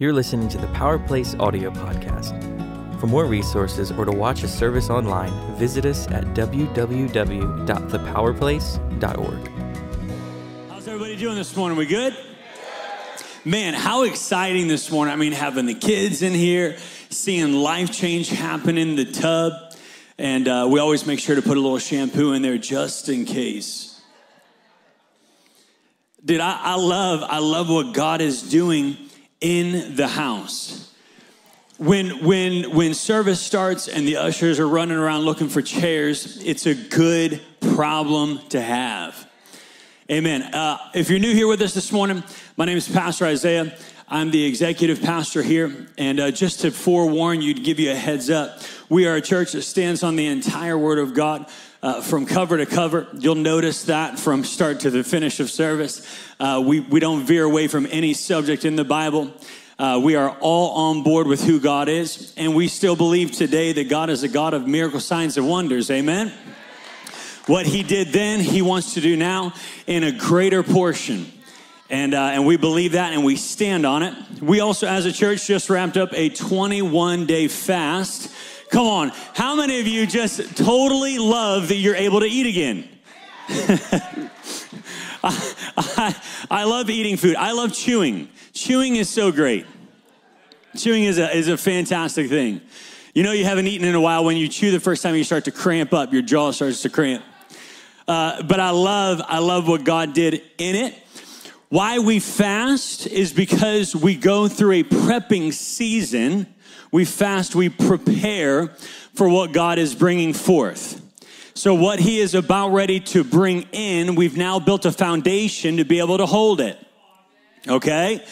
You're listening to the Power Place audio podcast. For more resources or to watch a service online, visit us at www.thepowerplace.org. How's everybody doing this morning? We good? Man, how exciting this morning. I mean, having the kids in here, seeing life change happen in the tub. And uh, we always make sure to put a little shampoo in there just in case. Dude, I, I love, I love what God is doing in the house. When, when, when service starts and the ushers are running around looking for chairs, it's a good problem to have. Amen. Uh, if you're new here with us this morning, my name is Pastor Isaiah. I'm the executive pastor here. And uh, just to forewarn you, to give you a heads up, we are a church that stands on the entire Word of God. Uh, from cover to cover. You'll notice that from start to the finish of service. Uh, we, we don't veer away from any subject in the Bible. Uh, we are all on board with who God is, and we still believe today that God is a God of miracle signs and wonders. Amen. What He did then, He wants to do now in a greater portion. And, uh, and we believe that and we stand on it. We also, as a church, just wrapped up a 21 day fast Come on. How many of you just totally love that you're able to eat again? I, I, I, love eating food. I love chewing. Chewing is so great. Chewing is a, is a fantastic thing. You know, you haven't eaten in a while. When you chew the first time, you start to cramp up. Your jaw starts to cramp. Uh, but I love, I love what God did in it. Why we fast is because we go through a prepping season we fast, we prepare for what God is bringing forth. So, what He is about ready to bring in, we've now built a foundation to be able to hold it. Okay?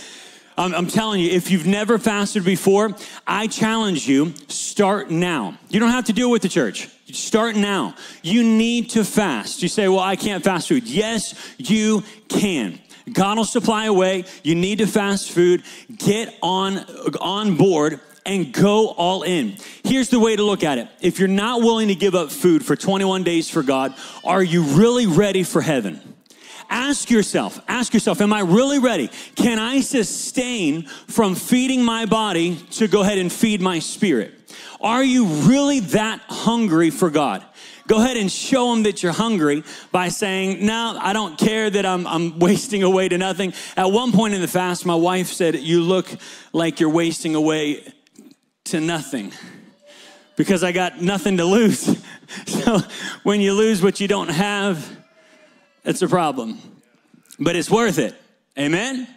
I'm, telling you, if you've never fasted before, I challenge you, start now. You don't have to do it with the church. Start now. You need to fast. You say, well, I can't fast food. Yes, you can. God will supply a way. You need to fast food. Get on, on board and go all in. Here's the way to look at it. If you're not willing to give up food for 21 days for God, are you really ready for heaven? Ask yourself, ask yourself, am I really ready? Can I sustain from feeding my body to go ahead and feed my spirit? Are you really that hungry for God? Go ahead and show them that you're hungry by saying, No, I don't care that I'm, I'm wasting away to nothing. At one point in the fast, my wife said, You look like you're wasting away to nothing because I got nothing to lose. so when you lose what you don't have, it's a problem. But it's worth it. Amen?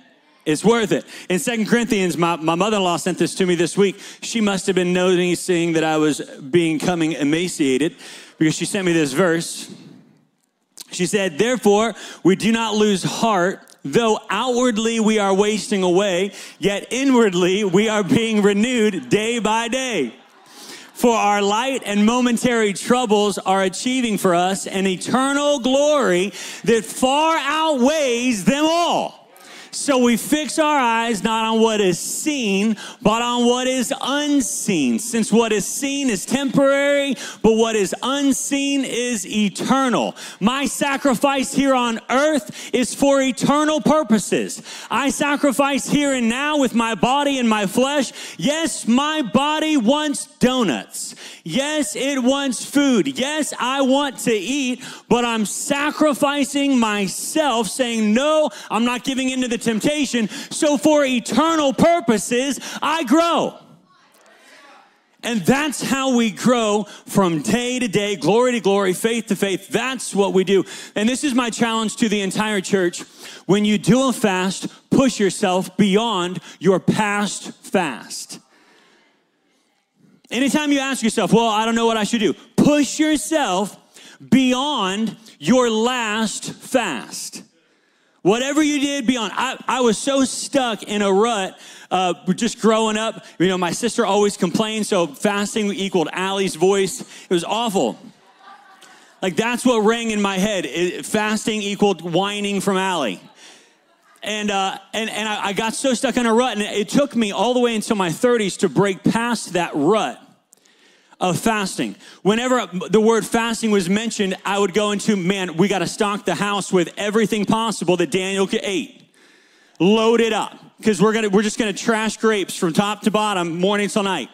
It's worth it. In Second Corinthians, my, my mother-in-law sent this to me this week. She must have been noticing that I was becoming emaciated because she sent me this verse. She said, Therefore, we do not lose heart Though outwardly we are wasting away, yet inwardly we are being renewed day by day. For our light and momentary troubles are achieving for us an eternal glory that far outweighs them all. So we fix our eyes not on what is seen, but on what is unseen. Since what is seen is temporary, but what is unseen is eternal. My sacrifice here on earth is for eternal purposes. I sacrifice here and now with my body and my flesh. Yes, my body wants donuts. Yes, it wants food. Yes, I want to eat, but I'm sacrificing myself, saying, No, I'm not giving into the temptation. So for eternal purposes, I grow. And that's how we grow from day to day, glory to glory, faith to faith. That's what we do. And this is my challenge to the entire church. When you do a fast, push yourself beyond your past fast. Anytime you ask yourself, well, I don't know what I should do, push yourself beyond your last fast. Whatever you did beyond, I, I was so stuck in a rut uh, just growing up. You know, my sister always complained, so fasting equaled Allie's voice. It was awful. Like that's what rang in my head. It, fasting equaled whining from Allie. And, uh, and, and I, I got so stuck in a rut, and it took me all the way until my 30s to break past that rut of fasting. Whenever the word fasting was mentioned, I would go into, man, we got to stock the house with everything possible that Daniel could eat. Load it up. because we're gonna we're just gonna trash grapes from top to bottom, morning till night.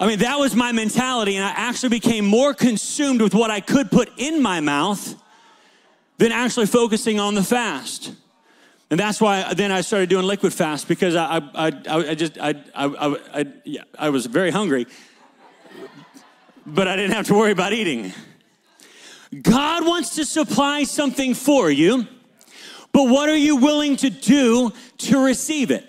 I mean, that was my mentality, and I actually became more consumed with what I could put in my mouth than actually focusing on the fast. And that's why then I started doing liquid fast because I, I, I, I just, I, I, I, yeah, I was very hungry, but I didn't have to worry about eating. God wants to supply something for you, but what are you willing to do to receive it?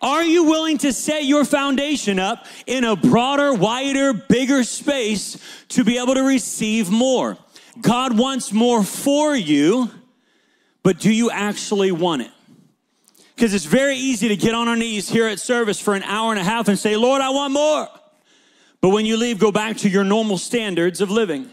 Are you willing to set your foundation up in a broader, wider, bigger space to be able to receive more? God wants more for you, but do you actually want it? Because it's very easy to get on our knees here at service for an hour and a half and say, Lord, I want more. But when you leave, go back to your normal standards of living.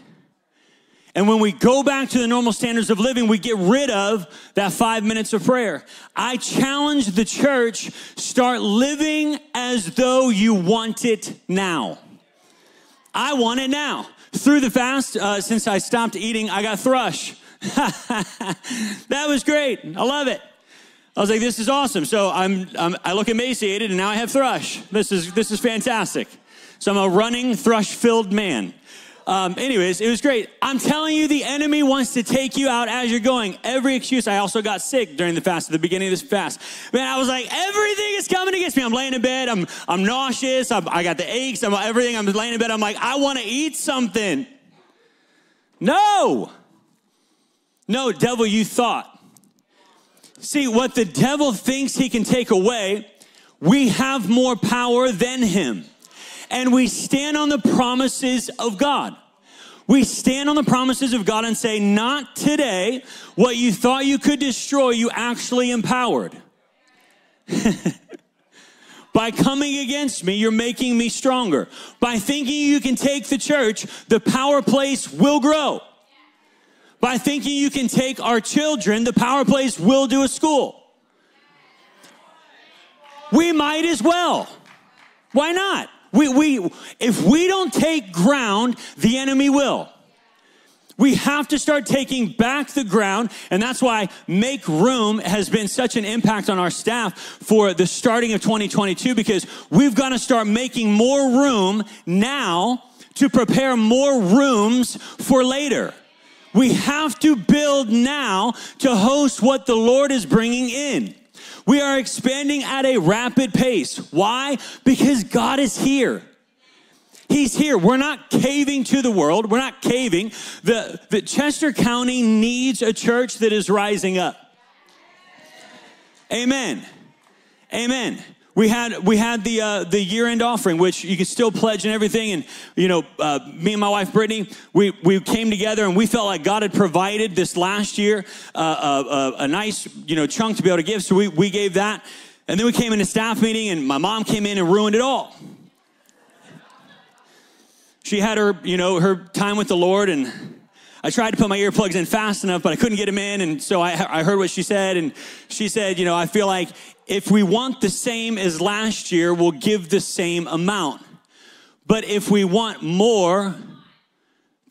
And when we go back to the normal standards of living, we get rid of that five minutes of prayer. I challenge the church start living as though you want it now. I want it now. Through the fast, uh, since I stopped eating, I got thrush. that was great. I love it. I was like, this is awesome. So I'm, I'm, i look emaciated and now I have thrush. This is, this is fantastic. So I'm a running thrush filled man. Um, anyways, it was great. I'm telling you, the enemy wants to take you out as you're going. Every excuse. I also got sick during the fast, at the beginning of this fast. Man, I was like, everything is coming against me. I'm laying in bed. I'm, I'm nauseous. I'm, i got the aches. I'm everything. I'm laying in bed. I'm like, I want to eat something. No. No, devil, you thought. See, what the devil thinks he can take away, we have more power than him and we stand on the promises of God. We stand on the promises of God and say, Not today. What you thought you could destroy, you actually empowered. By coming against me, you're making me stronger. By thinking you can take the church, the power place will grow. By thinking you can take our children, the power place will do a school. We might as well. Why not? We, we, if we don't take ground, the enemy will. We have to start taking back the ground, and that's why Make Room has been such an impact on our staff for the starting of 2022 because we've got to start making more room now to prepare more rooms for later. We have to build now to host what the Lord is bringing in. We are expanding at a rapid pace. Why? Because God is here. He's here. We're not caving to the world. We're not caving. The, the Chester County needs a church that is rising up. Amen. Amen we had we had the uh, the year end offering, which you can still pledge and everything. And you know, uh, me and my wife Brittany, we we came together and we felt like God had provided this last year uh, a, uh, uh, a, nice you know chunk to be able to give. So we we gave that, and then we came in a staff meeting, and my mom came in and ruined it all. She had her you know her time with the Lord and. I tried to put my earplugs in fast enough, but I couldn't get them in. And so I, I heard what she said. And she said, You know, I feel like if we want the same as last year, we'll give the same amount. But if we want more,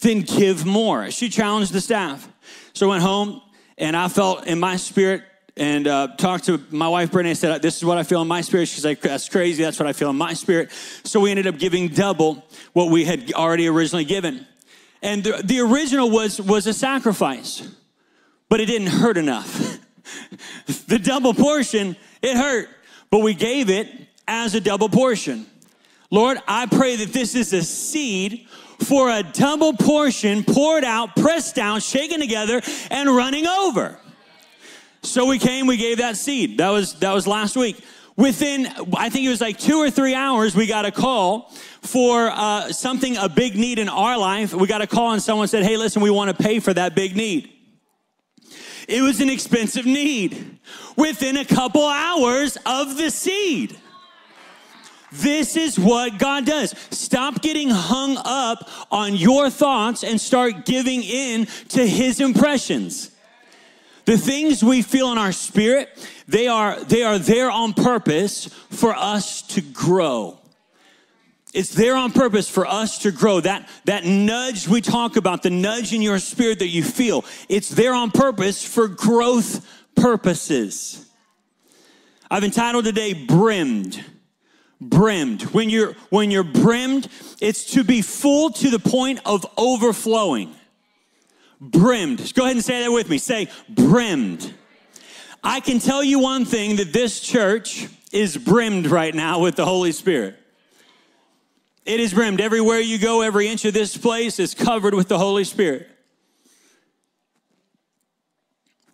then give more. She challenged the staff. So I went home and I felt in my spirit and uh, talked to my wife Brittany. I said, "This is what I feel in my spirit." She's like, "That's crazy. That's what I feel in my spirit." So we ended up giving double what we had already originally given, and the, the original was was a sacrifice, but it didn't hurt enough. the double portion it hurt, but we gave it as a double portion. Lord, I pray that this is a seed for a double portion poured out, pressed down, shaken together, and running over. So we came, we gave that seed. That was that was last week. Within, I think it was like two or three hours, we got a call for uh, something, a big need in our life. We got a call and someone said, Hey, listen, we want to pay for that big need. It was an expensive need within a couple hours of the seed. This is what God does. Stop getting hung up on your thoughts and start giving in to his impressions. The things we feel in our spirit, they are they are there on purpose for us to grow. It's there on purpose for us to grow. That, that nudge we talk about, the nudge in your spirit that you feel, it's there on purpose for growth purposes. I've entitled today Brimmed. Brimmed. When you're when you're brimmed, it's to be full to the point of overflowing. Brimmed. Go ahead and say that with me. Say brimmed. I can tell you one thing that this church is brimmed right now with the Holy Spirit. It is brimmed. Everywhere you go, every inch of this place is covered with the Holy Spirit.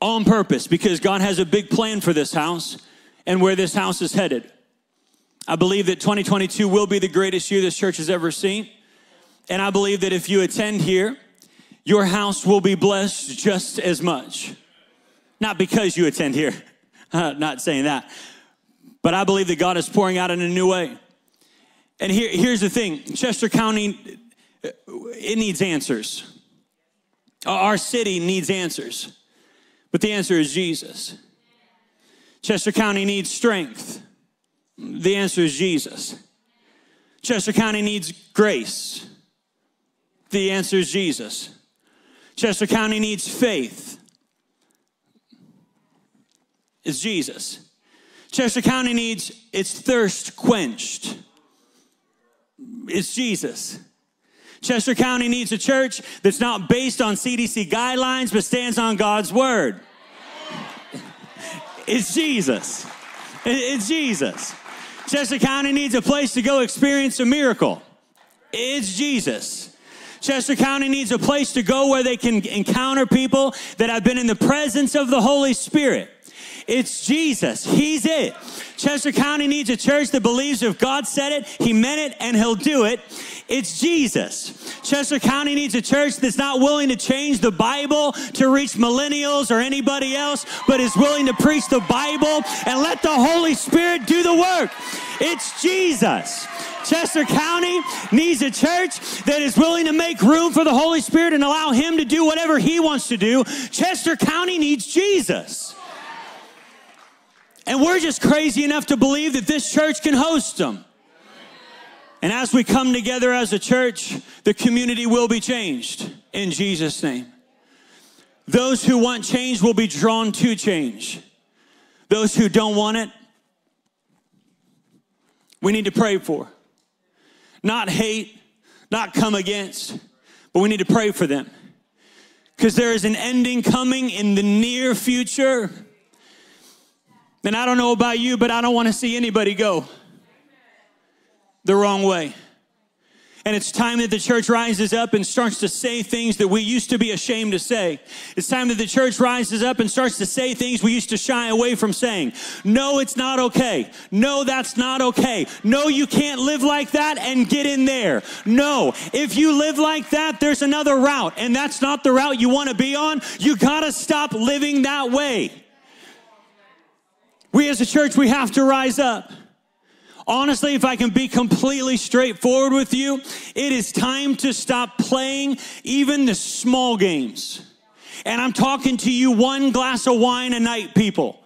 On purpose, because God has a big plan for this house and where this house is headed. I believe that 2022 will be the greatest year this church has ever seen. And I believe that if you attend here, your house will be blessed just as much. Not because you attend here, uh, not saying that, but I believe that God is pouring out in a new way. And here, here's the thing Chester County, uh, it needs answers. Our city needs answers. But the answer is Jesus. Chester County needs strength. The answer is Jesus. Chester County needs grace. The answer is Jesus. Chester County needs faith. It's Jesus. Chester County needs its thirst quenched. It's Jesus. Chester County needs a church that's not based on CDC guidelines, but stands on God's word. It's Jesus. It's Jesus. Chester County needs a place to go experience a miracle. It's Jesus. Chester County needs a place to go where they can encounter people that have been in the presence of the Holy Spirit. It's Jesus. He's it. Chester County needs a church that believes if God said it, He meant it, and He'll do it. It's Jesus. Chester County needs a church that's not willing to change the Bible to reach millennials or anybody else, but is willing to preach the Bible and let the Holy Spirit do the work. It's Jesus. Chester County needs a church that is willing to make room for the Holy Spirit and allow Him to do whatever He wants to do. Chester County needs Jesus. And we're just crazy enough to believe that this church can host them. And as we come together as a church, the community will be changed in Jesus' name. Those who want change will be drawn to change. Those who don't want it, we need to pray for. Not hate, not come against, but we need to pray for them. Because there is an ending coming in the near future and I don't know about you, but I don't want to see anybody go the wrong way. And it's time that the church rises up and starts to say things that we used to be ashamed to say. It's time that the church rises up and starts to say things we used to shy away from saying. No, it's not okay. No, that's not okay. No, you can't live like that and get in there. No, if you live like that, there's another route, and that's not the route you want to be on. You got to stop living that way. We as a church, we have to rise up. Honestly, if I can be completely straightforward with you, it is time to stop playing even the small games. And I'm talking to you one glass of wine a night, people.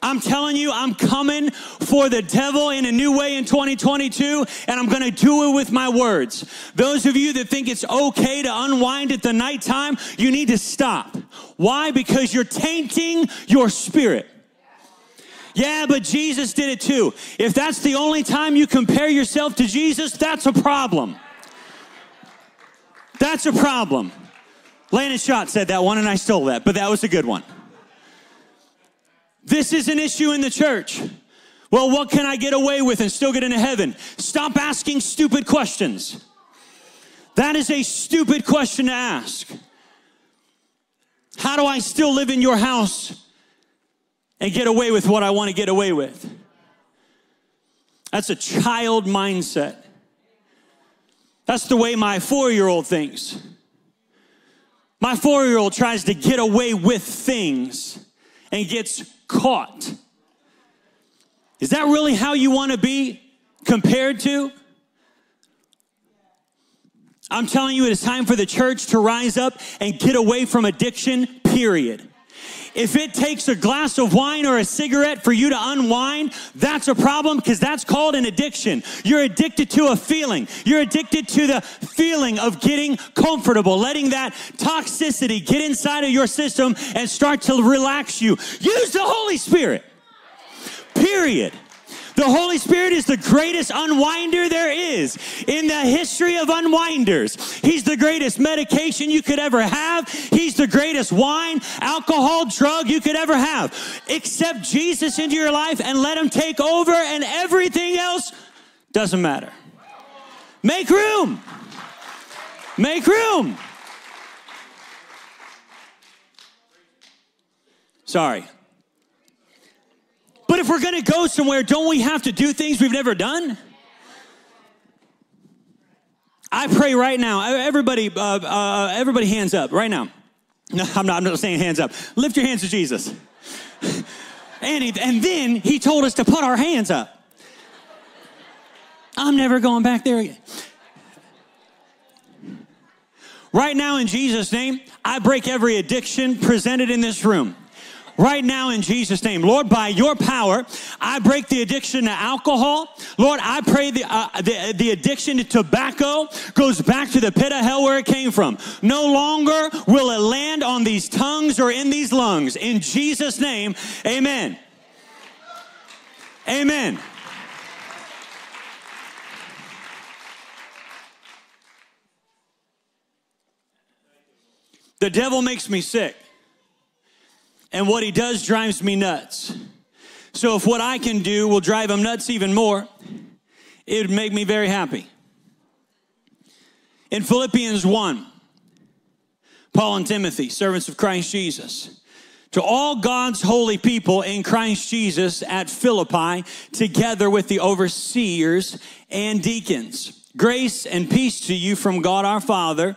I'm telling you, I'm coming for the devil in a new way in 2022, and I'm gonna do it with my words. Those of you that think it's okay to unwind at the nighttime, you need to stop. Why? Because you're tainting your spirit. Yeah, but Jesus did it too. If that's the only time you compare yourself to Jesus, that's a problem. That's a problem. Landon Schott said that one and I stole that, but that was a good one. This is an issue in the church. Well, what can I get away with and still get into heaven? Stop asking stupid questions. That is a stupid question to ask. How do I still live in your house and get away with what I want to get away with. That's a child mindset. That's the way my four year old thinks. My four year old tries to get away with things and gets caught. Is that really how you want to be compared to? I'm telling you, it is time for the church to rise up and get away from addiction, period. If it takes a glass of wine or a cigarette for you to unwind, that's a problem because that's called an addiction. You're addicted to a feeling. You're addicted to the feeling of getting comfortable, letting that toxicity get inside of your system and start to relax you. Use the Holy Spirit. period. The Holy Spirit is the greatest unwinder there is in the history of unwinders. He's the greatest medication you could ever have. He's the greatest wine, alcohol, drug you could ever have. Accept Jesus into your life and let him take over, and everything else doesn't matter. Make room. Make room. Sorry. But if we're going to go somewhere, don't we have to do things we've never done? I pray right now. Everybody, uh, uh, everybody, hands up right now. No, I'm not. I'm not saying hands up. Lift your hands to Jesus. and, he, and then he told us to put our hands up. I'm never going back there again. Right now, in Jesus' name, I break every addiction presented in this room right now in Jesus' name. Lord, by your power, I break the addiction to alcohol. Lord, I pray the, uh, the, the addiction to tobacco goes back to the pit of hell where it came from. No longer will it land on these tongues or in these lungs. In Jesus' name, amen. Amen. The devil makes me sick. And what he does drives me nuts. So if what I can do will drive him nuts even more, it would make me very happy. In Philippians 1, Paul and Timothy, servants of Christ Jesus, to all God's holy people in Christ Jesus at Philippi, together with the overseers and deacons. Grace and peace to you from God our Father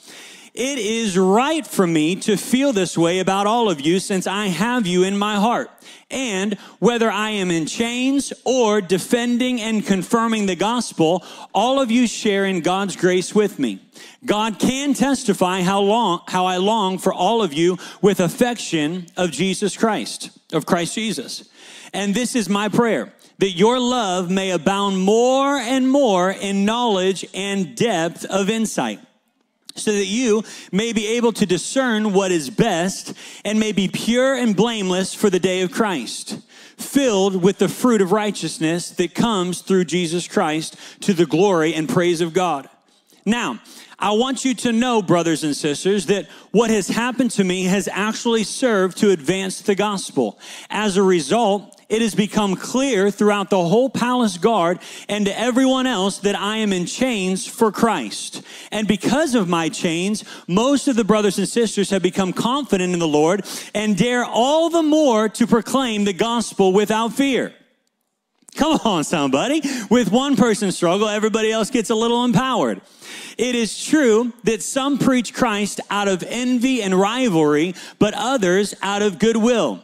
It is right for me to feel this way about all of you since I have you in my heart. And whether I am in chains or defending and confirming the gospel, all of you share in God's grace with me. God can testify how long, how I long for all of you with affection of Jesus Christ, of Christ Jesus. And this is my prayer that your love may abound more and more in knowledge and depth of insight so that you may be able to discern what is best and may be pure and blameless for the day of Christ, filled with the fruit of righteousness that comes through Jesus Christ to the glory and praise of God. Now, I want you to know, brothers and sisters, that what has happened to me has actually served to advance the gospel. As a result, it has become clear throughout the whole palace guard and to everyone else that I am in chains for Christ. And because of my chains, most of the brothers and sisters have become confident in the Lord and dare all the more to proclaim the gospel without fear. Come on, somebody. With one person's struggle, everybody else gets a little empowered. It is true that some preach Christ out of envy and rivalry, but others out of goodwill.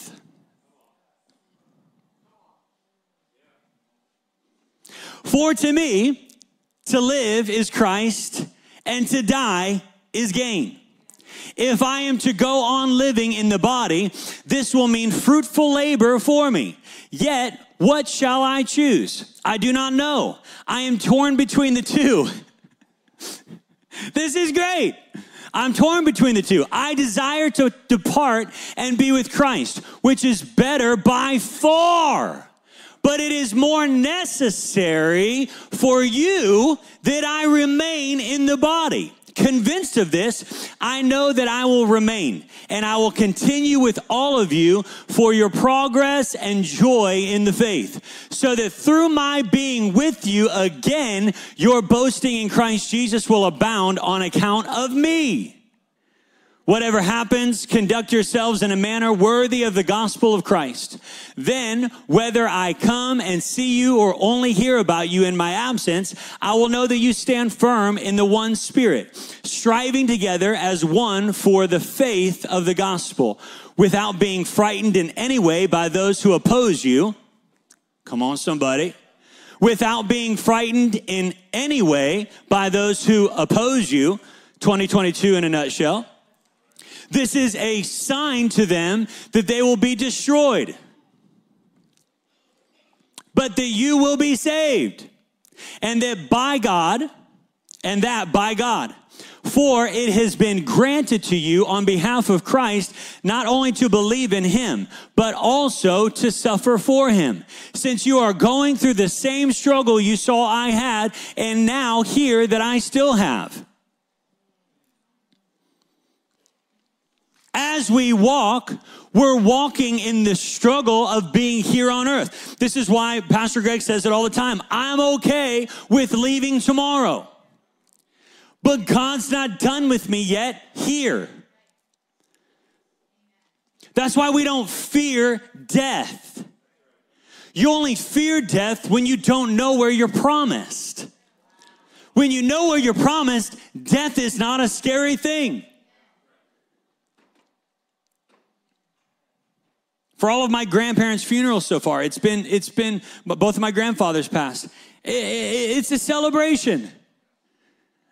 For to me, to live is Christ, and to die is gain. If I am to go on living in the body, this will mean fruitful labor for me. Yet, what shall I choose? I do not know. I am torn between the two. This is great. I'm torn between the two. I desire to depart and be with Christ, which is better by far. But it is more necessary for you that I remain in the body. Convinced of this, I know that I will remain and I will continue with all of you for your progress and joy in the faith, so that through my being with you again, your boasting in Christ Jesus will abound on account of me. Whatever happens, conduct yourselves in a manner worthy of the gospel of Christ. Then, whether I come and see you or only hear about you in my absence, I will know that you stand firm in the one spirit, striving together as one for the faith of the gospel, without being frightened in any way by those who oppose you. Come on, somebody. Without being frightened in any way by those who oppose you. 2022 in a nutshell. This is a sign to them that they will be destroyed, but that you will be saved, and that by God, and that by God. For it has been granted to you on behalf of Christ not only to believe in him, but also to suffer for him. Since you are going through the same struggle you saw I had, and now hear that I still have. As we walk, we're walking in the struggle of being here on earth. This is why Pastor Greg says it all the time. I'm okay with leaving tomorrow. But God's not done with me yet here. That's why we don't fear death. You only fear death when you don't know where you're promised. When you know where you're promised, death is not a scary thing. For all of my grandparents' funerals so far. It's been, it's been, both of my grandfathers passed. It's a celebration.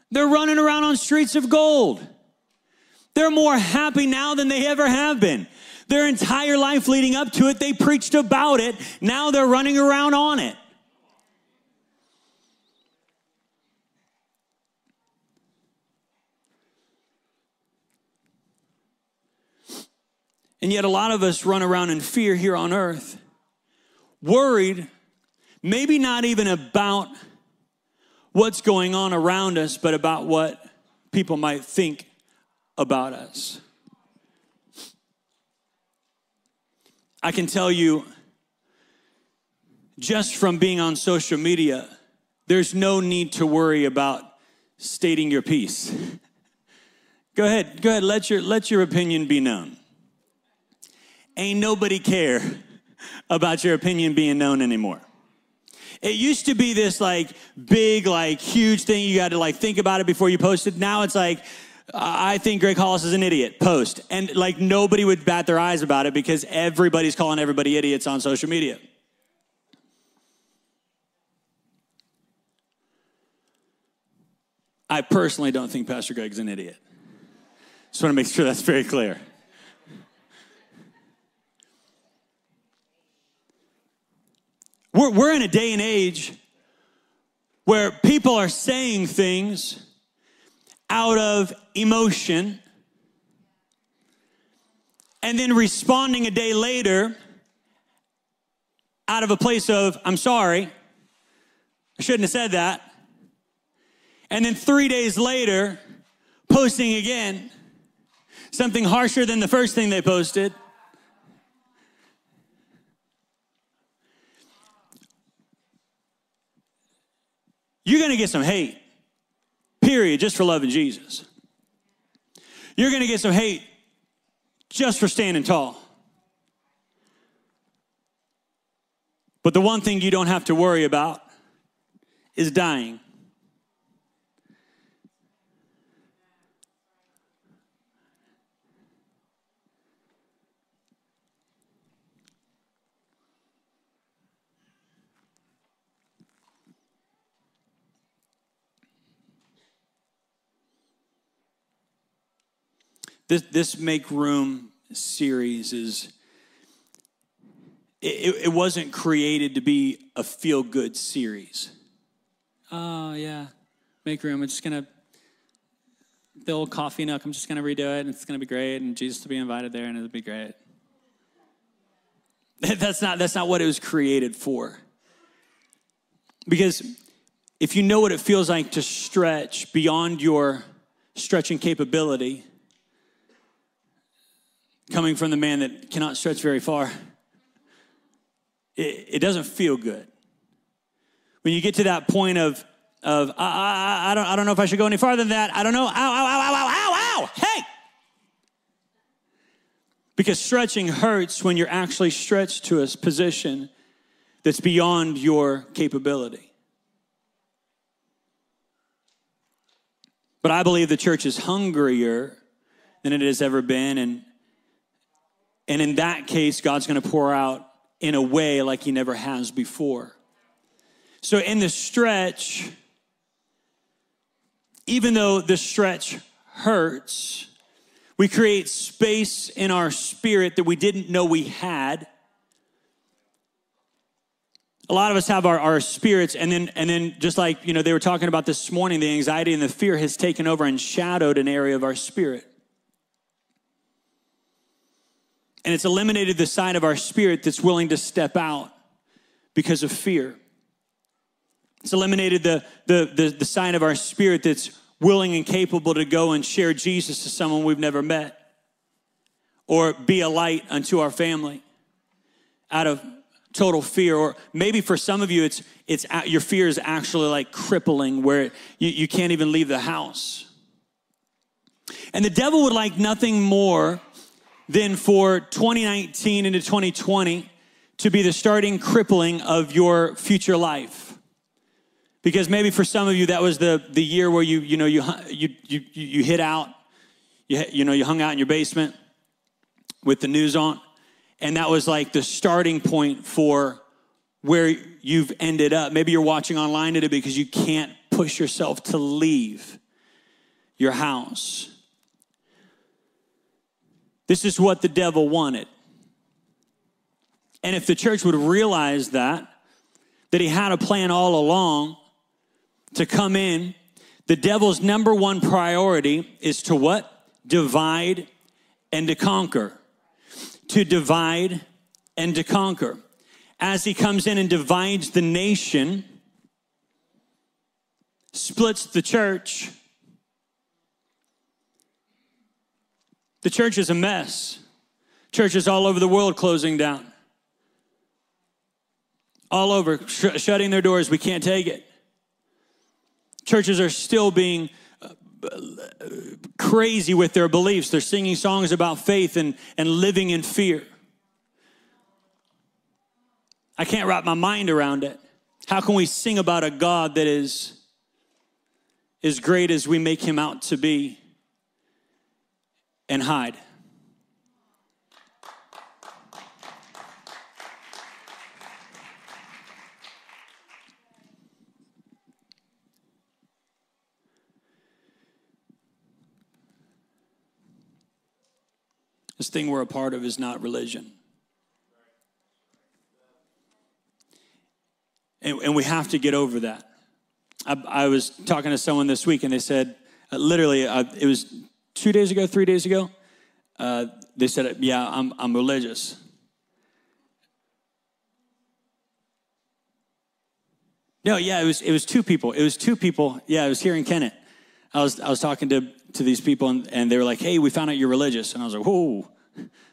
They're running around on streets of gold. They're more happy now than they ever have been. Their entire life leading up to it, they preached about it. Now they're running around on it. And yet, a lot of us run around in fear here on earth, worried, maybe not even about what's going on around us, but about what people might think about us. I can tell you, just from being on social media, there's no need to worry about stating your piece. go ahead, go ahead, let your, let your opinion be known ain't nobody care about your opinion being known anymore. It used to be this like big, like huge thing. You got to like think about it before you post it. Now it's like, I think Greg Hollis is an idiot. Post. And like nobody would bat their eyes about it because everybody's calling everybody idiots on social media. I personally don't think Pastor Greg's an idiot. Just want to make sure that's very clear. We're, we're in a day and age where people are saying things out of emotion and then responding a day later out of a place of, I'm sorry, I shouldn't have said that. And then three days later, posting again something harsher than the first thing they posted. You're going to get some hate, period, just for loving Jesus. You're going to get some hate just for standing tall. But the one thing you don't have to worry about is dying. This, this Make Room series is, it, it wasn't created to be a feel good series. Oh, yeah, Make Room. I'm just going to the old coffee nook. I'm just going to redo it, and it's going to be great, and Jesus will be invited there, and it'll be great. That's not, that's not what it was created for. Because if you know what it feels like to stretch beyond your stretching capability, coming from the man that cannot stretch very far, it, it doesn't feel good. When you get to that point of, of I, I, I, don't, I don't know if I should go any farther than that. I don't know. Ow, ow, ow, ow, ow, ow, ow. Hey! Because stretching hurts when you're actually stretched to a position that's beyond your capability. But I believe the church is hungrier than it has ever been. And, and in that case, God's going to pour out in a way like he never has before. So, in the stretch, even though the stretch hurts, we create space in our spirit that we didn't know we had. A lot of us have our, our spirits, and then and then just like you know, they were talking about this morning, the anxiety and the fear has taken over and shadowed an area of our spirit. And it's eliminated the side of our spirit that's willing to step out because of fear. It's eliminated the, the, the, the side of our spirit that's willing and capable to go and share Jesus to someone we've never met or be a light unto our family out of total fear or maybe for some of you it's it's your fear is actually like crippling where you, you can't even leave the house and the devil would like nothing more than for 2019 into 2020 to be the starting crippling of your future life. Because maybe for some of you, that was the, the year where you, you know, you, you, you, you hit out, you, you know, you hung out in your basement with the news on. And that was like the starting point for where you've ended up. Maybe you're watching online today because you can't push yourself to leave your house. This is what the devil wanted. And if the church would realize that, that he had a plan all along to come in, the devil's number one priority is to what? Divide and to conquer. To divide and to conquer. As he comes in and divides the nation, splits the church, The church is a mess. Churches all over the world closing down. All over, sh- shutting their doors. We can't take it. Churches are still being uh, crazy with their beliefs. They're singing songs about faith and, and living in fear. I can't wrap my mind around it. How can we sing about a God that is as great as we make him out to be? And hide. This thing we're a part of is not religion. And, and we have to get over that. I, I, was talking to someone this week and they said, uh, literally, uh, it was two days ago, three days ago, uh, they said, Yeah, I'm, I'm religious. No, yeah, it was it was two people. It was two people. Yeah, I was here in Kennett. I was I was talking to to these people and, and they were like, "Hey, we found out you're religious," and I was like, "Whoa,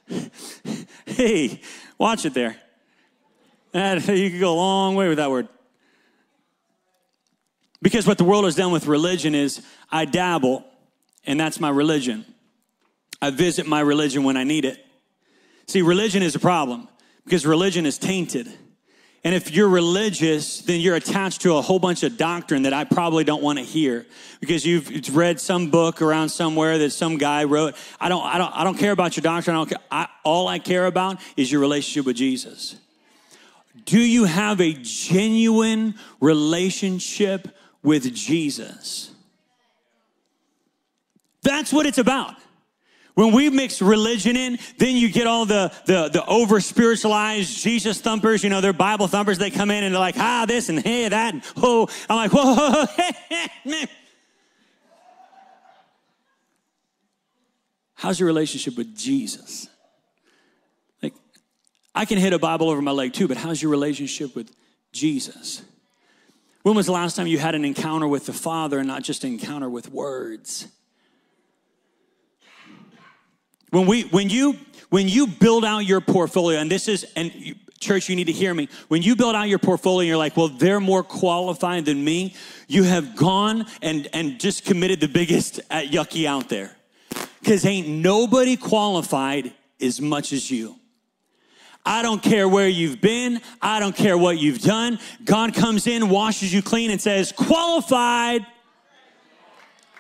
hey, watch it there." And you could go a long way with that word. Because what the world has done with religion is I dabble and that's my religion. I visit my religion when I need it. See, religion is a problem because religion is tainted. And if you're religious, then you're attached to a whole bunch of doctrine that I probably don't want to hear because you've read some book around somewhere that some guy wrote. I don't, I don't, I don't care about your doctrine. I don't care. I, all I care about is your relationship with Jesus. Do you have a genuine relationship with Jesus? That's what it's about. When we mix religion in, then you get all the the, the over spiritualized Jesus thumpers. You know, they're Bible thumpers. They come in and they're like, ah, this and hey that. And, oh, I'm like, whoa, hey, man. how's your relationship with Jesus? Like, I can hit a Bible over my leg too, but how's your relationship with Jesus? When was the last time you had an encounter with the Father and not just an encounter with words? When we when you when you build out your portfolio, and this is and church, you need to hear me. When you build out your portfolio and you're like, well, they're more qualified than me, you have gone and, and just committed the biggest at yucky out there. Because ain't nobody qualified as much as you. I don't care where you've been. I don't care what you've done. God comes in, washes you clean, and says, qualified.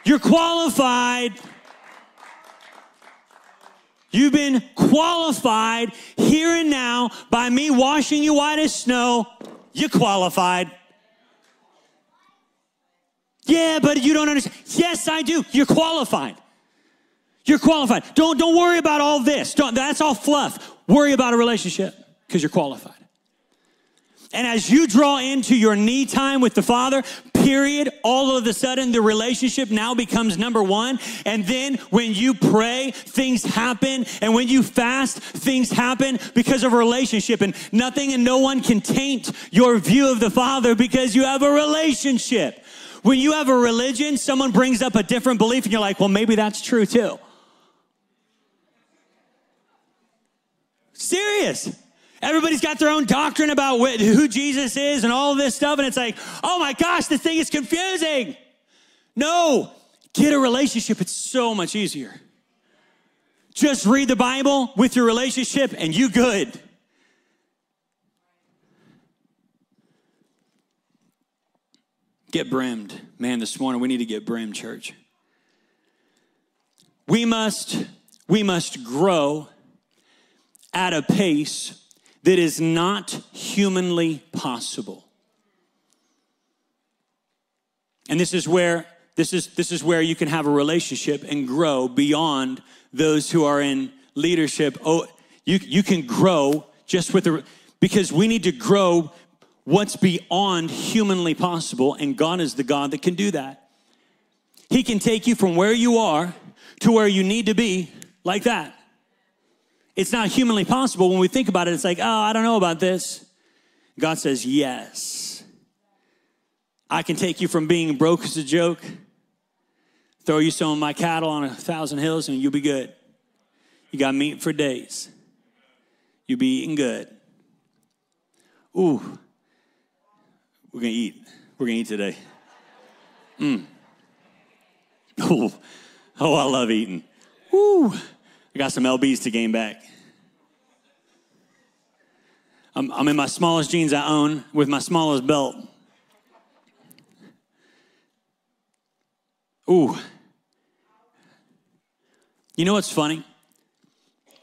You're qualified. You've been qualified here and now by me washing you white as snow. You're qualified. Yeah, but you don't understand. Yes, I do. You're qualified. You're qualified. Don't, don't worry about all this. Don't, that's all fluff. Worry about a relationship because you're qualified. And as you draw into your knee time with the Father, period, all of a sudden the relationship now becomes number one. And then when you pray, things happen. And when you fast, things happen because of relationship. And nothing and no one can taint your view of the Father because you have a relationship. When you have a religion, someone brings up a different belief and you're like, well, maybe that's true too. Serious. Everybody's got their own doctrine about who Jesus is and all this stuff. And it's like, oh my gosh, this thing is confusing. No, get a relationship. It's so much easier. Just read the Bible with your relationship and you good. Get brimmed. Man, this morning we need to get brimmed, church. We must, we must grow at a pace that is not humanly possible. And this is where this is this is where you can have a relationship and grow beyond those who are in leadership. Oh, you you can grow just with the because we need to grow what's beyond humanly possible and God is the God that can do that. He can take you from where you are to where you need to be like that. It's not humanly possible. When we think about it, it's like, oh, I don't know about this. God says, yes. I can take you from being broke as a joke, throw you some of my cattle on a thousand hills, and you'll be good. You got meat for days. You'll be eating good. Ooh, we're gonna eat. We're gonna eat today. Mm. Oh, oh, I love eating. Ooh. I got some LBs to gain back. I'm, I'm in my smallest jeans I own with my smallest belt. Ooh. You know what's funny?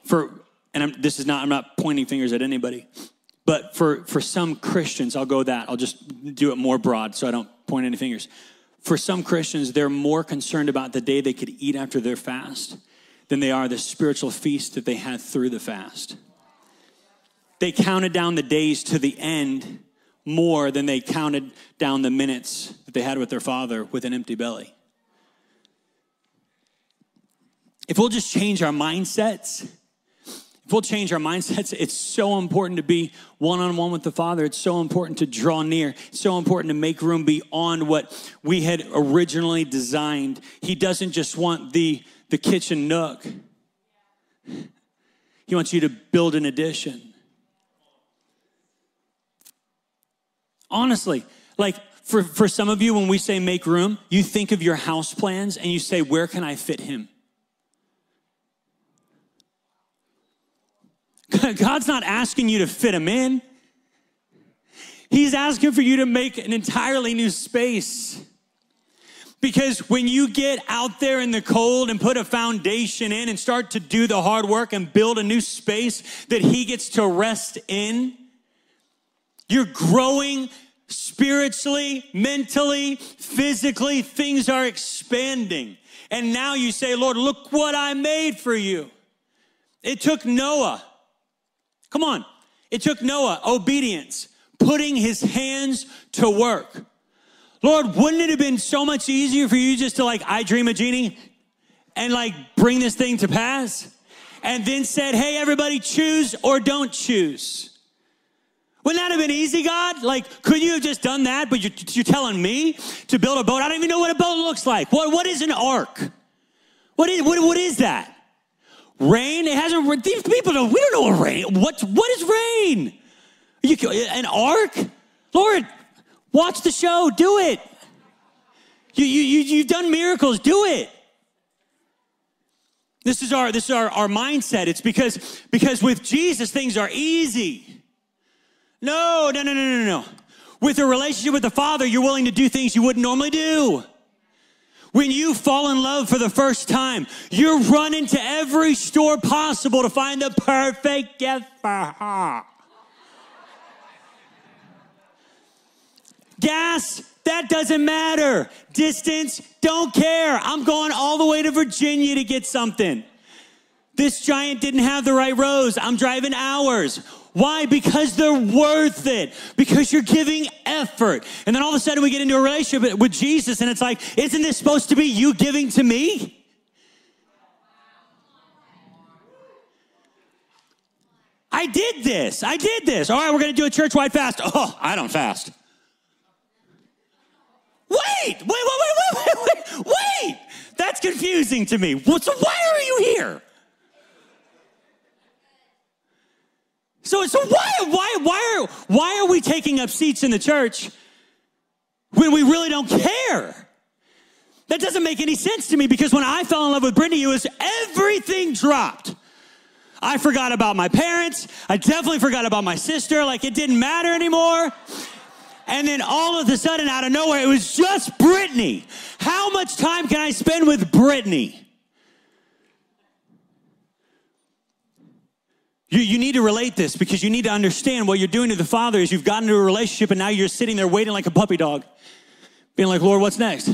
For and I'm, this is not I'm not pointing fingers at anybody, but for for some Christians, I'll go that. I'll just do it more broad so I don't point any fingers. For some Christians, they're more concerned about the day they could eat after their fast than they are the spiritual feast that they had through the fast. They counted down the days to the end more than they counted down the minutes that they had with their father with an empty belly. If we'll just change our mindsets, if we'll change our mindsets, it's so important to be one on one with the Father. It's so important to draw near. It's so important to make room beyond what we had originally designed. He doesn't just want the the kitchen nook. He wants you to build an addition. Honestly, like for, for some of you, when we say make room, you think of your house plans and you say, where can I fit him? God's not asking you to fit him in. He's asking for you to make an entirely new space. Because when you get out there in the cold and put a foundation in and start to do the hard work and build a new space that He gets to rest in, you're growing spiritually, mentally, physically. Things are expanding. And now you say, Lord, look what I made for you. It took Noah. Come on. It took Noah obedience, putting his hands to work. Lord, wouldn't it have been so much easier for you just to like, I Dream of Jeannie, and like bring this thing to pass? And then said, hey, everybody, choose or don't choose. Wouldn't that have been easy, God? Like, could you have just done that? But you're, you're telling me to build a boat? I don't even know what a boat looks like. What, what is an ark? What is, what, what is that? Rain? It hasn't, these people don't, we don't know what rain, what, what is rain? You, an ark? Lord, watch the show, do it. You, you, you, you've done miracles, do it. This is our this is our, our mindset. It's because because with Jesus things are easy. No, no, no, no, no, no. With a relationship with the Father, you're willing to do things you wouldn't normally do. When you fall in love for the first time, you're running to every store possible to find the perfect gift for her. Gas, that doesn't matter. Distance, don't care. I'm going all the way to Virginia to get something. This giant didn't have the right rows. I'm driving hours. Why? Because they're worth it. Because you're giving effort. And then all of a sudden we get into a relationship with Jesus and it's like, isn't this supposed to be you giving to me? I did this. I did this. All right, we're going to do a church wide fast. Oh, I don't fast. Wait, wait, wait, wait, wait, wait, wait. That's confusing to me. So why are you here? So, so why, why, why, are, why are we taking up seats in the church when we really don't care? That doesn't make any sense to me because when I fell in love with Brittany, it was everything dropped. I forgot about my parents. I definitely forgot about my sister. Like it didn't matter anymore. And then all of a sudden, out of nowhere, it was just Brittany. How much time can I spend with Brittany? You, you need to relate this because you need to understand what you're doing to the Father is you've gotten into a relationship and now you're sitting there waiting like a puppy dog, being like, Lord, what's next?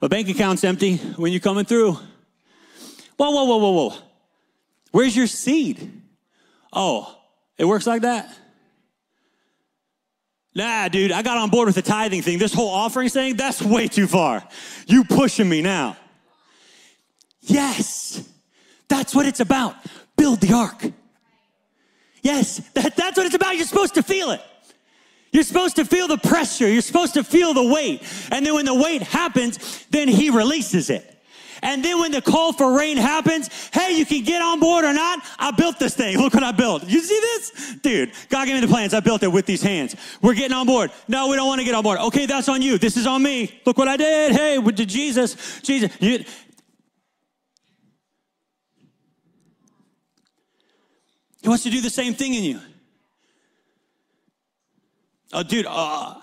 My bank account's empty when you're coming through. Whoa, whoa, whoa, whoa, whoa. Where's your seed? Oh, it works like that? Nah, dude, I got on board with the tithing thing. This whole offering thing, that's way too far. You pushing me now. Yes, that's what it's about build the ark. Yes, that, that's what it's about. You're supposed to feel it. You're supposed to feel the pressure. You're supposed to feel the weight. And then when the weight happens, then he releases it. And then when the call for rain happens, hey, you can get on board or not. I built this thing. Look what I built. You see this? Dude, God gave me the plans. I built it with these hands. We're getting on board. No, we don't want to get on board. Okay, that's on you. This is on me. Look what I did. Hey, with Jesus, Jesus. You, He wants to do the same thing in you. Oh, dude, uh,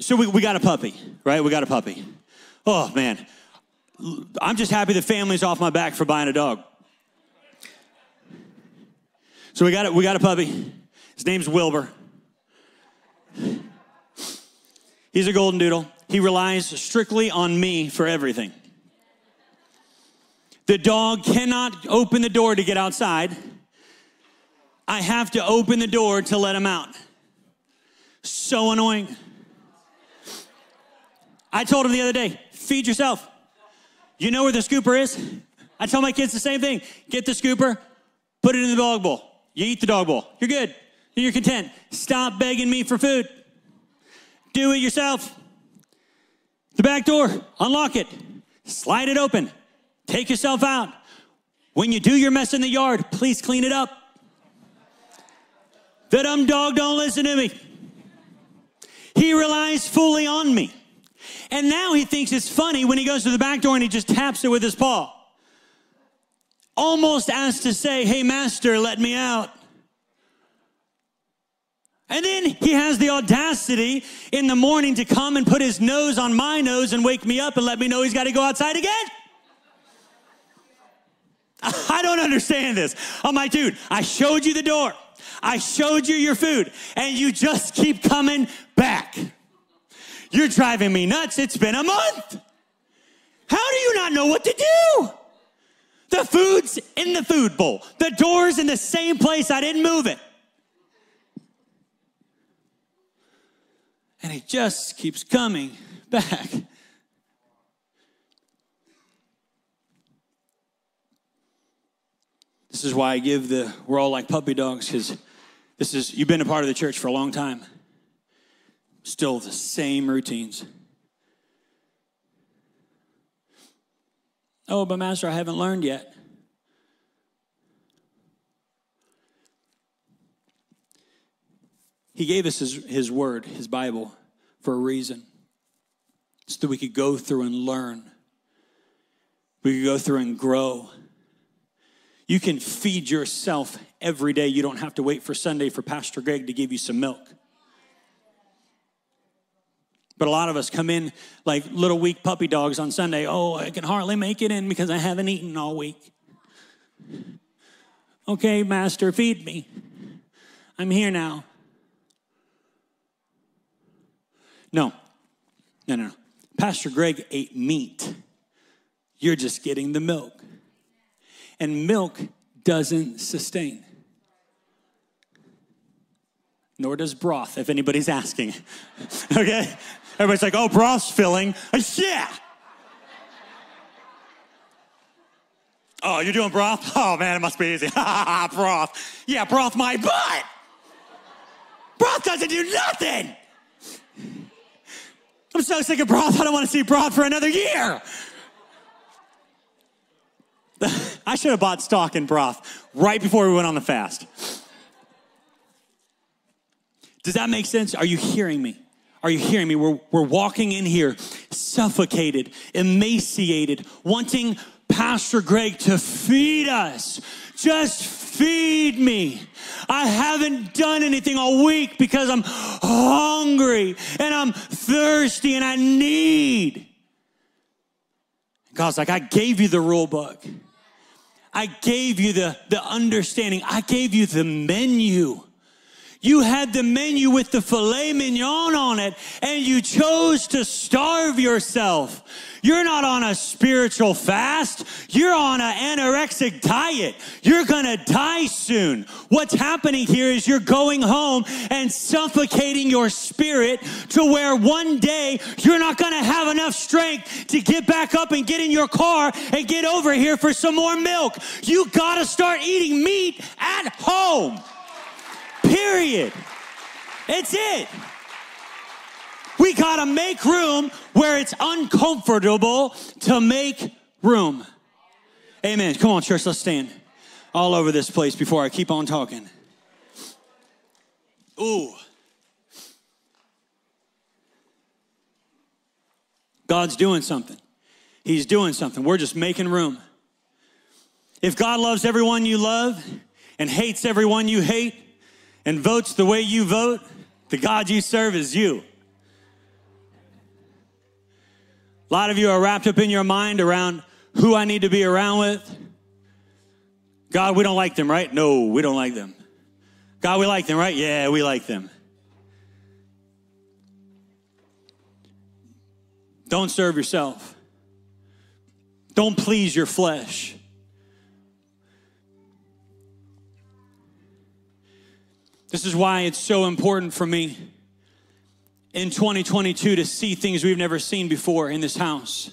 so we, we got a puppy, right? We got a puppy. Oh, man. I'm just happy the family's off my back for buying a dog. So we got, a, we got a puppy. His name's Wilbur. He's a golden doodle. He relies strictly on me for everything. The dog cannot open the door to get outside. I have to open the door to let him out. So annoying. I told him the other day, feed yourself. You know where the scooper is? I tell my kids the same thing. Get the scooper, put it in the dog bowl. You eat the dog bowl. You're good. You're content. Stop begging me for food. Do it yourself. The back door, unlock it, slide it open, take yourself out. When you do your mess in the yard, please clean it up. The dumb dog don't listen to me. He relies fully on me. And now he thinks it's funny when he goes to the back door and he just taps it with his paw. Almost as to say, Hey, master, let me out. And then he has the audacity in the morning to come and put his nose on my nose and wake me up and let me know he's got to go outside again. I don't understand this. I'm like, dude, I showed you the door. I showed you your food and you just keep coming back. You're driving me nuts. It's been a month. How do you not know what to do? The food's in the food bowl. The door's in the same place. I didn't move it. And it just keeps coming back. This is why I give the, we're all like puppy dogs because this is, you've been a part of the church for a long time. Still the same routines. Oh, but Master, I haven't learned yet. He gave us his, his word, his Bible, for a reason. So that we could go through and learn. We could go through and grow. You can feed yourself every day. You don't have to wait for Sunday for Pastor Greg to give you some milk. But a lot of us come in like little weak puppy dogs on Sunday. Oh, I can hardly make it in because I haven't eaten all week. Okay, Master, feed me. I'm here now. No, no, no, no. Pastor Greg ate meat. You're just getting the milk. And milk doesn't sustain. Nor does broth, if anybody's asking. okay? Everybody's like, oh, broth's filling. Uh, yeah. Oh, you're doing broth? Oh, man, it must be easy. broth. Yeah, broth my butt. Broth doesn't do nothing. I'm so sick of broth, I don't want to see broth for another year. I should have bought stock in broth right before we went on the fast. Does that make sense? Are you hearing me? Are you hearing me? We're, we're walking in here suffocated, emaciated, wanting Pastor Greg to feed us. Just feed me. I haven't done anything all week because I'm hungry and I'm thirsty and I need. God's like, I gave you the rule book. I gave you the, the understanding. I gave you the menu. You had the menu with the filet mignon on it, and you chose to starve yourself. You're not on a spiritual fast. You're on an anorexic diet. You're gonna die soon. What's happening here is you're going home and suffocating your spirit to where one day you're not gonna have enough strength to get back up and get in your car and get over here for some more milk. You gotta start eating meat at home. Period. It's it. We got to make room where it's uncomfortable to make room. Amen. Come on, church, let's stand all over this place before I keep on talking. Ooh. God's doing something. He's doing something. We're just making room. If God loves everyone you love and hates everyone you hate and votes the way you vote, the God you serve is you. A lot of you are wrapped up in your mind around who I need to be around with. God, we don't like them, right? No, we don't like them. God, we like them, right? Yeah, we like them. Don't serve yourself. Don't please your flesh. This is why it's so important for me in 2022 to see things we've never seen before in this house.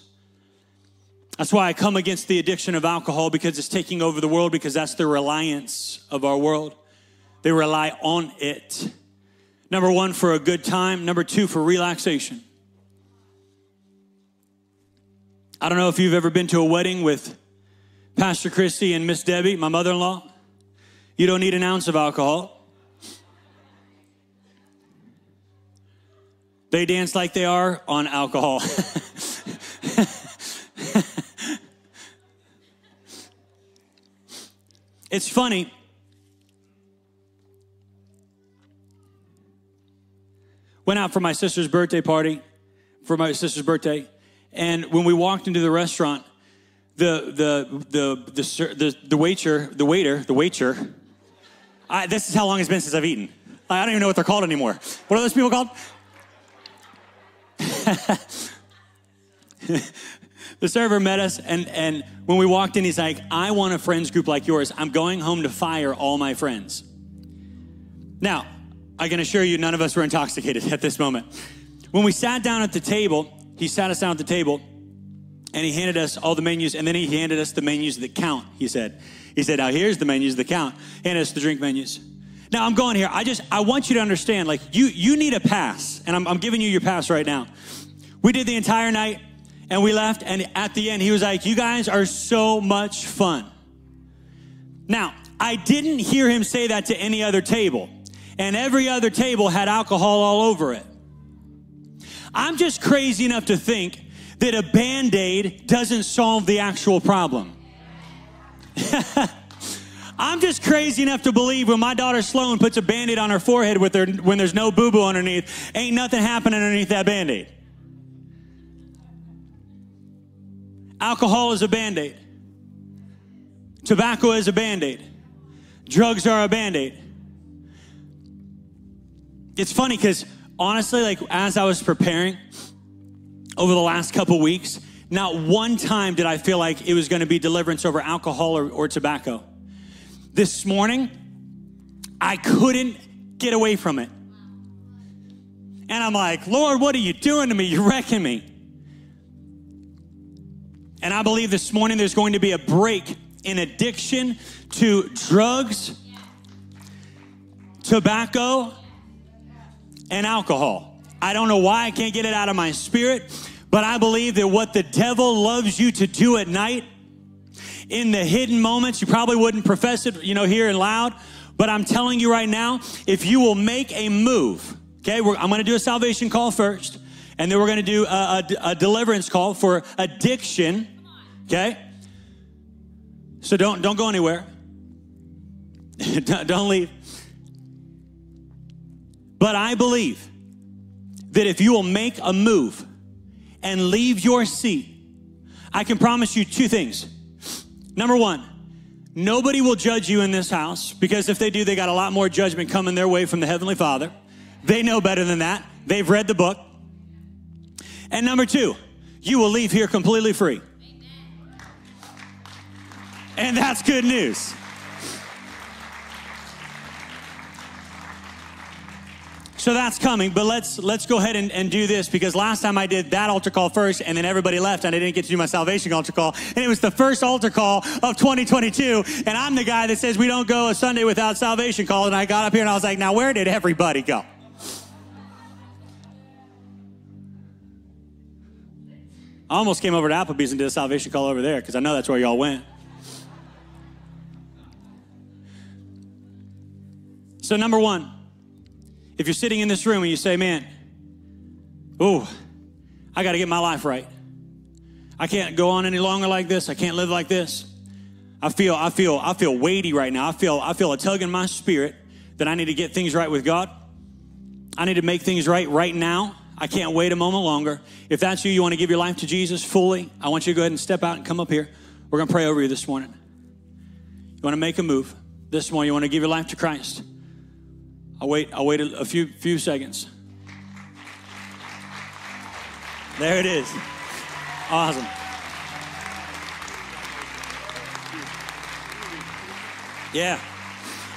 That's why I come against the addiction of alcohol because it's taking over the world, because that's the reliance of our world. They rely on it. Number one, for a good time. Number two, for relaxation. I don't know if you've ever been to a wedding with Pastor Christy and Miss Debbie, my mother in law. You don't need an ounce of alcohol. They dance like they are on alcohol. it's funny. Went out for my sister's birthday party, for my sister's birthday, and when we walked into the restaurant, the the the the the, the waiter, the waiter, the waiter. I, this is how long it's been since I've eaten. I don't even know what they're called anymore. What are those people called? the server met us, and, and when we walked in, he's like, I want a friends group like yours. I'm going home to fire all my friends. Now, I can assure you, none of us were intoxicated at this moment. When we sat down at the table, he sat us down at the table and he handed us all the menus, and then he handed us the menus that count, he said. He said, Now here's the menus, the count, and us the drink menus. Now I'm going here. I just I want you to understand, like you you need a pass, and I'm, I'm giving you your pass right now. We did the entire night, and we left, and at the end he was like, "You guys are so much fun." Now I didn't hear him say that to any other table, and every other table had alcohol all over it. I'm just crazy enough to think that a band aid doesn't solve the actual problem. I'm just crazy enough to believe when my daughter Sloan puts a band aid on her forehead with her, when there's no boo boo underneath, ain't nothing happening underneath that band aid. Alcohol is a band aid, tobacco is a band aid, drugs are a band aid. It's funny because honestly, like as I was preparing over the last couple weeks, not one time did I feel like it was going to be deliverance over alcohol or, or tobacco. This morning, I couldn't get away from it. And I'm like, Lord, what are you doing to me? You're wrecking me. And I believe this morning there's going to be a break in addiction to drugs, tobacco, and alcohol. I don't know why I can't get it out of my spirit, but I believe that what the devil loves you to do at night, in the hidden moments, you probably wouldn't profess it, you know, here and loud, but I'm telling you right now, if you will make a move, okay, I'm gonna do a salvation call first, and then we're gonna do a, a, a deliverance call for addiction, okay? So don't, don't go anywhere. don't leave. But I believe that if you will make a move and leave your seat, I can promise you two things. Number one, nobody will judge you in this house because if they do, they got a lot more judgment coming their way from the Heavenly Father. They know better than that. They've read the book. And number two, you will leave here completely free. And that's good news. So that's coming, but let's let's go ahead and, and do this because last time I did that altar call first and then everybody left and I didn't get to do my salvation altar call. And it was the first altar call of 2022. And I'm the guy that says we don't go a Sunday without salvation call. And I got up here and I was like, now where did everybody go? I almost came over to Applebee's and did a salvation call over there because I know that's where y'all went. So, number one, if you're sitting in this room and you say, man, oh, I got to get my life right. I can't go on any longer like this. I can't live like this. I feel, I feel, I feel weighty right now. I feel, I feel a tug in my spirit that I need to get things right with God. I need to make things right right now. I can't wait a moment longer. If that's you, you want to give your life to Jesus fully, I want you to go ahead and step out and come up here. We're going to pray over you this morning. You want to make a move this morning, you want to give your life to Christ. I'll wait, I'll wait a, a few, few seconds. There it is. Awesome. Yeah.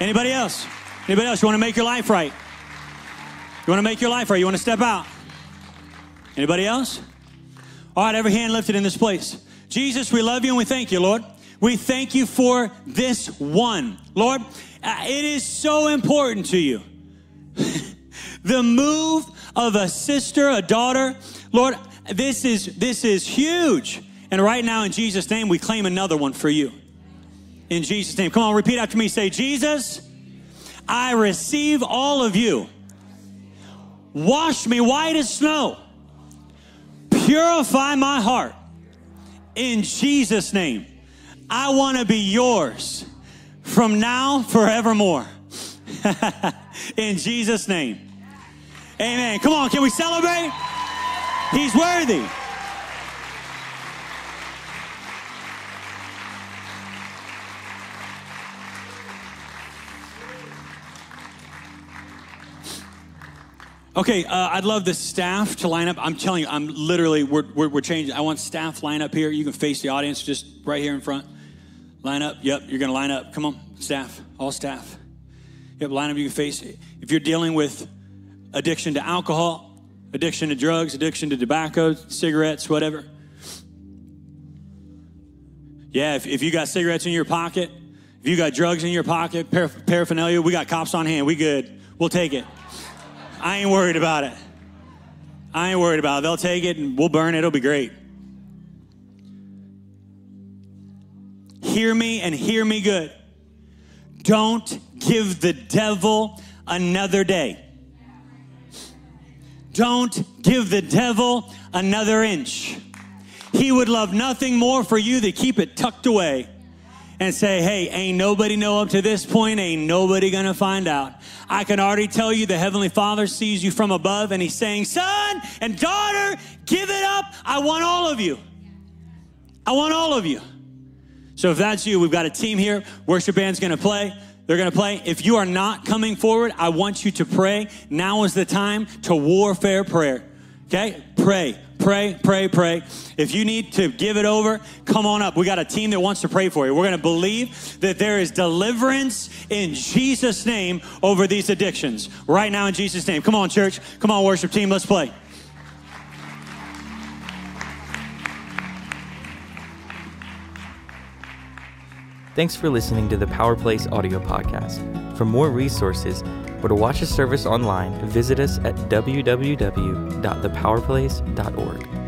Anybody else? Anybody else? You want to make your life right? You want to make your life right? You want to step out? Anybody else? All right, every hand lifted in this place. Jesus, we love you and we thank you, Lord. We thank you for this one. Lord, uh, it is so important to you. The move of a sister, a daughter. Lord, this is this is huge. And right now in Jesus name we claim another one for you. In Jesus name. Come on, repeat after me. Say, "Jesus, I receive all of you. Wash me white as snow. Purify my heart. In Jesus name. I want to be yours from now forevermore." in Jesus' name. Amen. Come on, can we celebrate? He's worthy. Okay, uh, I'd love the staff to line up. I'm telling you, I'm literally, we're, we're, we're, changing. I want staff line up here. You can face the audience just right here in front. Line up. Yep, you're going to line up. Come on, staff, all staff. Yep, line up. you can face. It if you're dealing with addiction to alcohol, addiction to drugs, addiction to tobacco, cigarettes, whatever. Yeah, if, if you got cigarettes in your pocket, If you got drugs in your pocket, par- paraphernalia, we got cops on hand. We good. We'll take it. I ain't worried about it. I ain't worried about it. They'll take it and we'll burn it. It'll be great. Hear me and hear me good. Don't give the devil another day. Don't give the devil another inch. He would love nothing more for you to keep it tucked away and say, hey, ain't nobody know up to this point, ain't nobody gonna find out. I can already tell you the Heavenly Father sees you from above and He's saying, son and daughter, give it up. I want all of you. I want all of you. So if that's you, we've got a team here. Worship band's gonna play. They're gonna play. If you are not coming forward, I want you to pray. Now is the time to warfare prayer. Okay? Pray, pray, pray, pray. If you need to give it over, come on up. We got a team that wants to pray for you. We're gonna believe that there is deliverance in Jesus' name over these addictions. Right now in Jesus' name. Come on, church. Come on, worship team. Let's play. Thanks for listening to the Power Place audio podcast. For more resources or to watch a service online, visit us at www.thepowerplace.org.